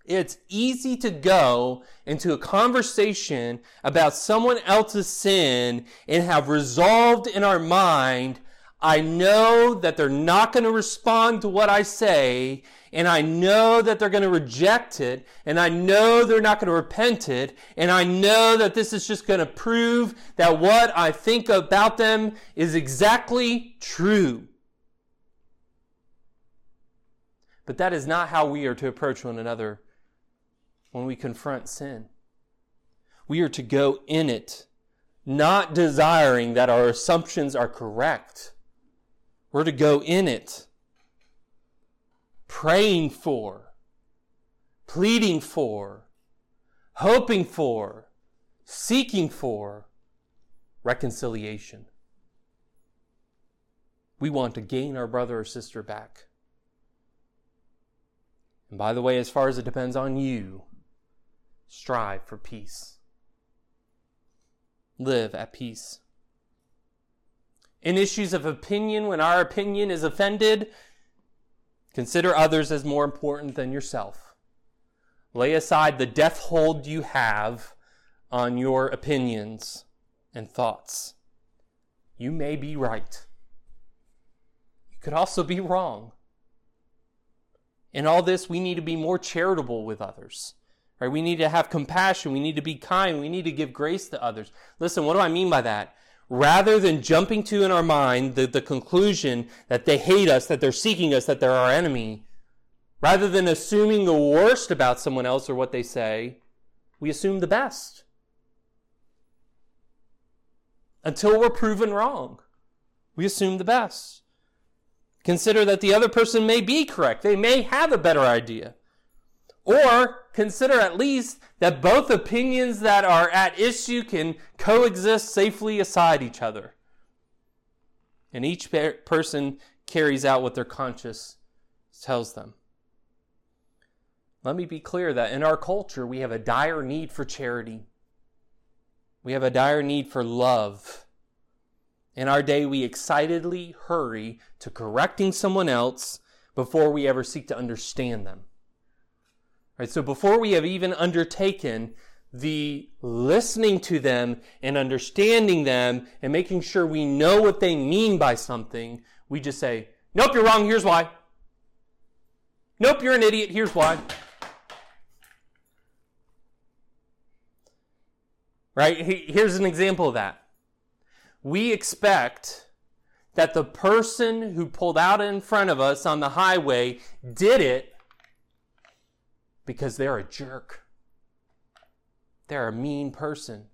It's easy to go into a conversation about someone else's sin and have resolved in our mind I know that they're not going to respond to what I say, and I know that they're going to reject it, and I know they're not going to repent it, and I know that this is just going to prove that what I think about them is exactly true. But that is not how we are to approach one another when we confront sin. We are to go in it, not desiring that our assumptions are correct we're to go in it, praying for, pleading for, hoping for, seeking for reconciliation. We want to gain our brother or sister back. And by the way, as far as it depends on you, strive for peace. Live at peace in issues of opinion when our opinion is offended, consider others as more important than yourself. Lay aside the death hold you have on your opinions and thoughts. You may be right. You could also be wrong. In all this, we need to be more charitable with others. Right? We need to have compassion. We need to be kind. We need to give grace to others. Listen, what do I mean by that? rather than jumping to in our mind the, the conclusion that they hate us, that they're seeking us, that they're our enemy, rather than assuming the worst about someone else or what they say, we assume the best. Until we're proven wrong, we assume the best. Consider that the other person may be correct. They may have a better idea. Or consider at least that both opinions that are at issue can coexist safely aside each other. And each person carries out what their conscience tells them. Let me be clear that in our culture, we have a dire need for charity. We have a dire need for love. In our day, we excitedly hurry to correcting someone else before we ever seek to understand them. Right? So before we have even undertaken the listening to them and understanding them and making sure we know what they mean by something, we just say, Nope, you're wrong. Here's why. Nope, you're an idiot. Here's why. Right? Here's an example of that. We expect that the person who pulled out in front of us on the highway did it because they're a jerk. They're a mean person.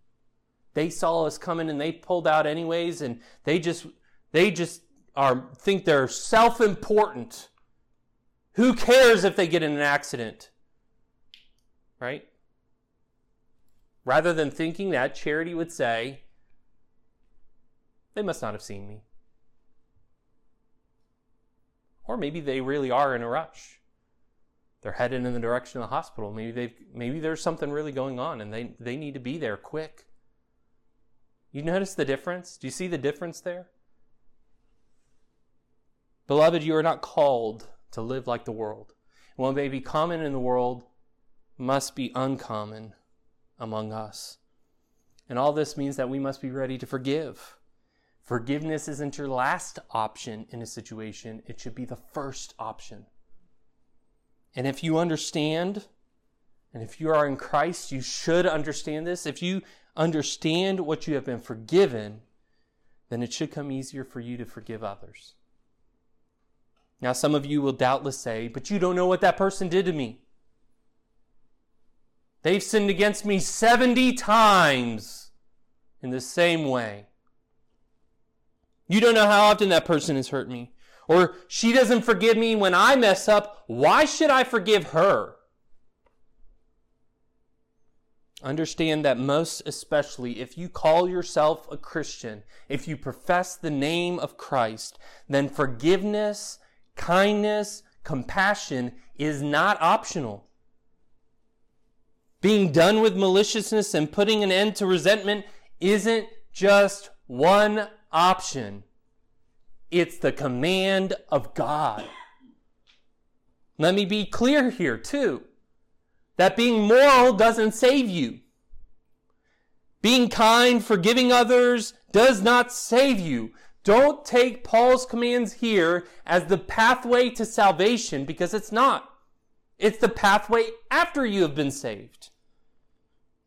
They saw us coming and they pulled out anyways and they just they just are think they're self-important. Who cares if they get in an accident? Right? Rather than thinking that, charity would say, they must not have seen me. Or maybe they really are in a rush they're headed in the direction of the hospital. Maybe they maybe there's something really going on and they, they need to be there quick. You notice the difference? Do you see the difference there? Beloved, you are not called to live like the world. What may be common in the world must be uncommon among us. And all this means that we must be ready to forgive. Forgiveness isn't your last option in a situation, it should be the first option. And if you understand, and if you are in Christ, you should understand this. If you understand what you have been forgiven, then it should come easier for you to forgive others. Now, some of you will doubtless say, but you don't know what that person did to me. They've sinned against me 70 times in the same way. You don't know how often that person has hurt me. Or she doesn't forgive me when I mess up. Why should I forgive her? Understand that most especially if you call yourself a Christian, if you profess the name of Christ, then forgiveness, kindness, compassion is not optional. Being done with maliciousness and putting an end to resentment isn't just one option. It's the command of God. Let me be clear here, too that being moral doesn't save you. Being kind, forgiving others does not save you. Don't take Paul's commands here as the pathway to salvation because it's not. It's the pathway after you have been saved.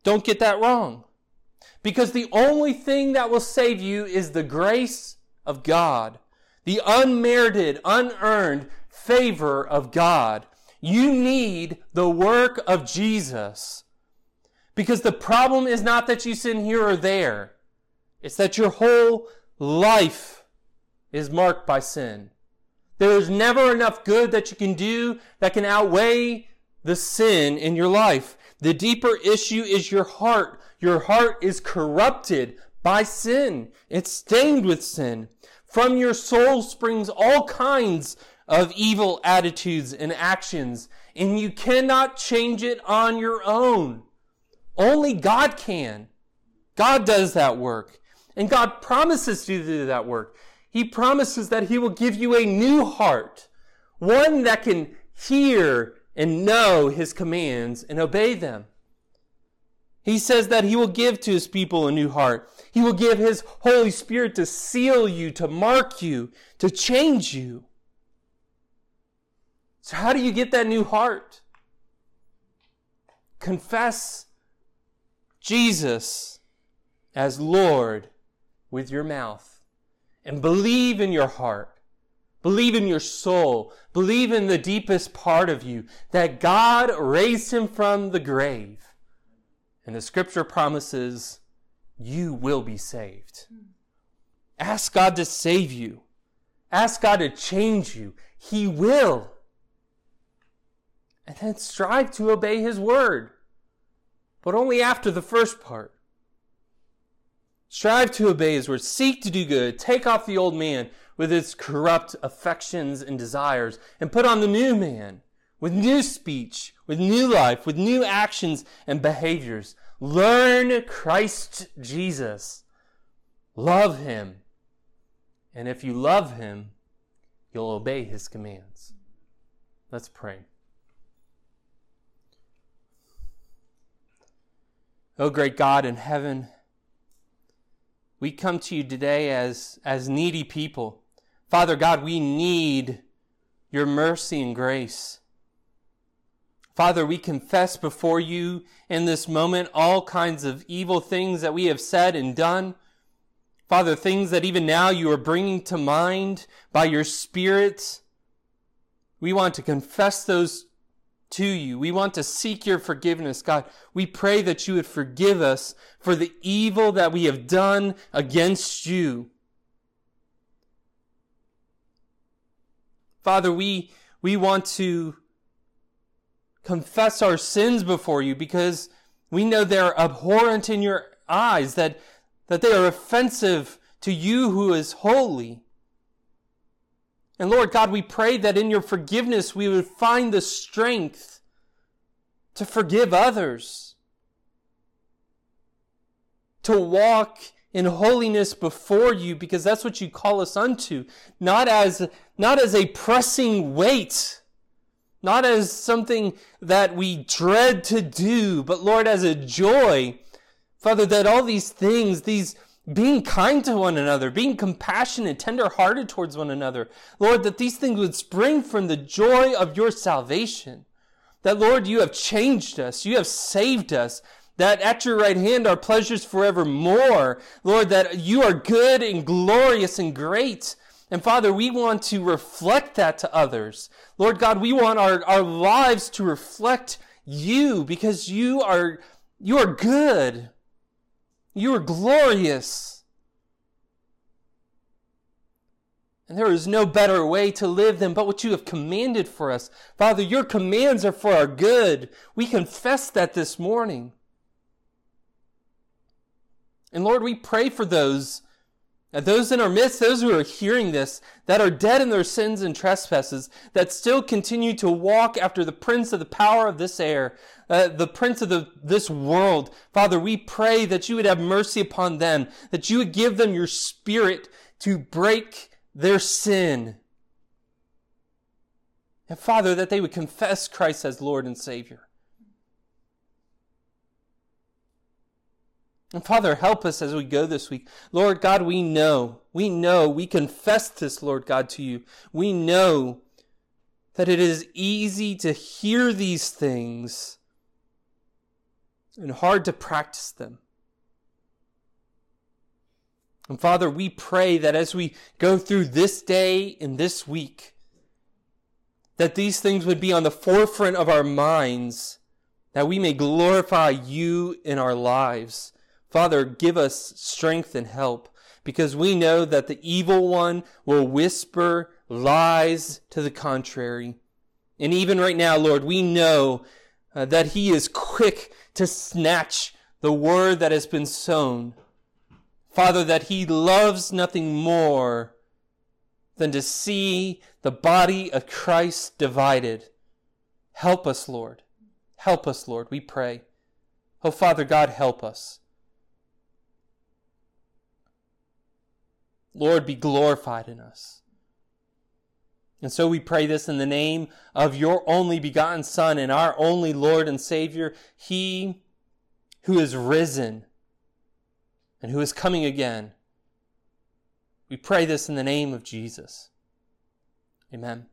Don't get that wrong. Because the only thing that will save you is the grace of God, the unmerited, unearned favor of God. You need the work of Jesus. Because the problem is not that you sin here or there. It's that your whole life is marked by sin. There is never enough good that you can do that can outweigh the sin in your life. The deeper issue is your heart. Your heart is corrupted by sin. It's stained with sin. From your soul springs all kinds of evil attitudes and actions, and you cannot change it on your own. Only God can. God does that work. And God promises to do that work. He promises that He will give you a new heart, one that can hear and know His commands and obey them. He says that He will give to His people a new heart. He will give His Holy Spirit to seal you, to mark you, to change you. So, how do you get that new heart? Confess Jesus as Lord with your mouth and believe in your heart. Believe in your soul. Believe in the deepest part of you that God raised him from the grave. And the scripture promises you will be saved. Ask God to save you. Ask God to change you. He will and then strive to obey his word. But only after the first part. Strive to obey his word. Seek to do good. Take off the old man with its corrupt affections and desires and put on the new man with new speech, with new life, with new actions and behaviors. Learn Christ Jesus. Love him. And if you love him, you'll obey his commands. Let's pray. Oh, great God in heaven, we come to you today as, as needy people. Father God, we need your mercy and grace. Father, we confess before you in this moment all kinds of evil things that we have said and done. Father, things that even now you are bringing to mind by your Spirit. We want to confess those to you. We want to seek your forgiveness, God. We pray that you would forgive us for the evil that we have done against you. Father, we, we want to confess our sins before you because we know they're abhorrent in your eyes, that, that they are offensive to you who is holy. And Lord God, we pray that in your forgiveness we would find the strength to forgive others, to walk in holiness before you because that's what you call us unto, not as, not as a pressing weight, not as something that we dread to do, but Lord, as a joy. Father, that all these things, these being kind to one another, being compassionate, tender-hearted towards one another, Lord, that these things would spring from the joy of your salvation. That, Lord, you have changed us. You have saved us. That at your right hand are pleasures forevermore. Lord, that you are good and glorious and great. And Father, we want to reflect that to others. Lord God, we want our, our lives to reflect you because you are, you are good. You are glorious. And there is no better way to live than but what you have commanded for us. Father, your commands are for our good. We confess that this morning. And Lord, we pray for those and those in our midst, those who are hearing this, that are dead in their sins and trespasses, that still continue to walk after the prince of the power of this air, uh, the prince of the, this world. Father, we pray that you would have mercy upon them, that you would give them your spirit to break their sin. And Father, that they would confess Christ as Lord and Savior. And Father, help us as we go this week. Lord God, we know, we know, we confess this, Lord God, to you. We know that it is easy to hear these things and hard to practice them. And Father, we pray that as we go through this day and this week, that these things would be on the forefront of our minds, that we may glorify you in our lives Father, give us strength and help because we know that the evil one will whisper lies to the contrary. And even right now, Lord, we know uh, that he is quick to snatch the word that has been sown. Father, that he loves nothing more than to see the body of Christ divided. Help us, Lord. Help us, Lord, we pray. Oh, Father God, help us. Lord, be glorified in us. And so we pray this in the name of your only begotten Son and our only Lord and Savior, He who is risen and who is coming again. We pray this in the name of Jesus. Amen.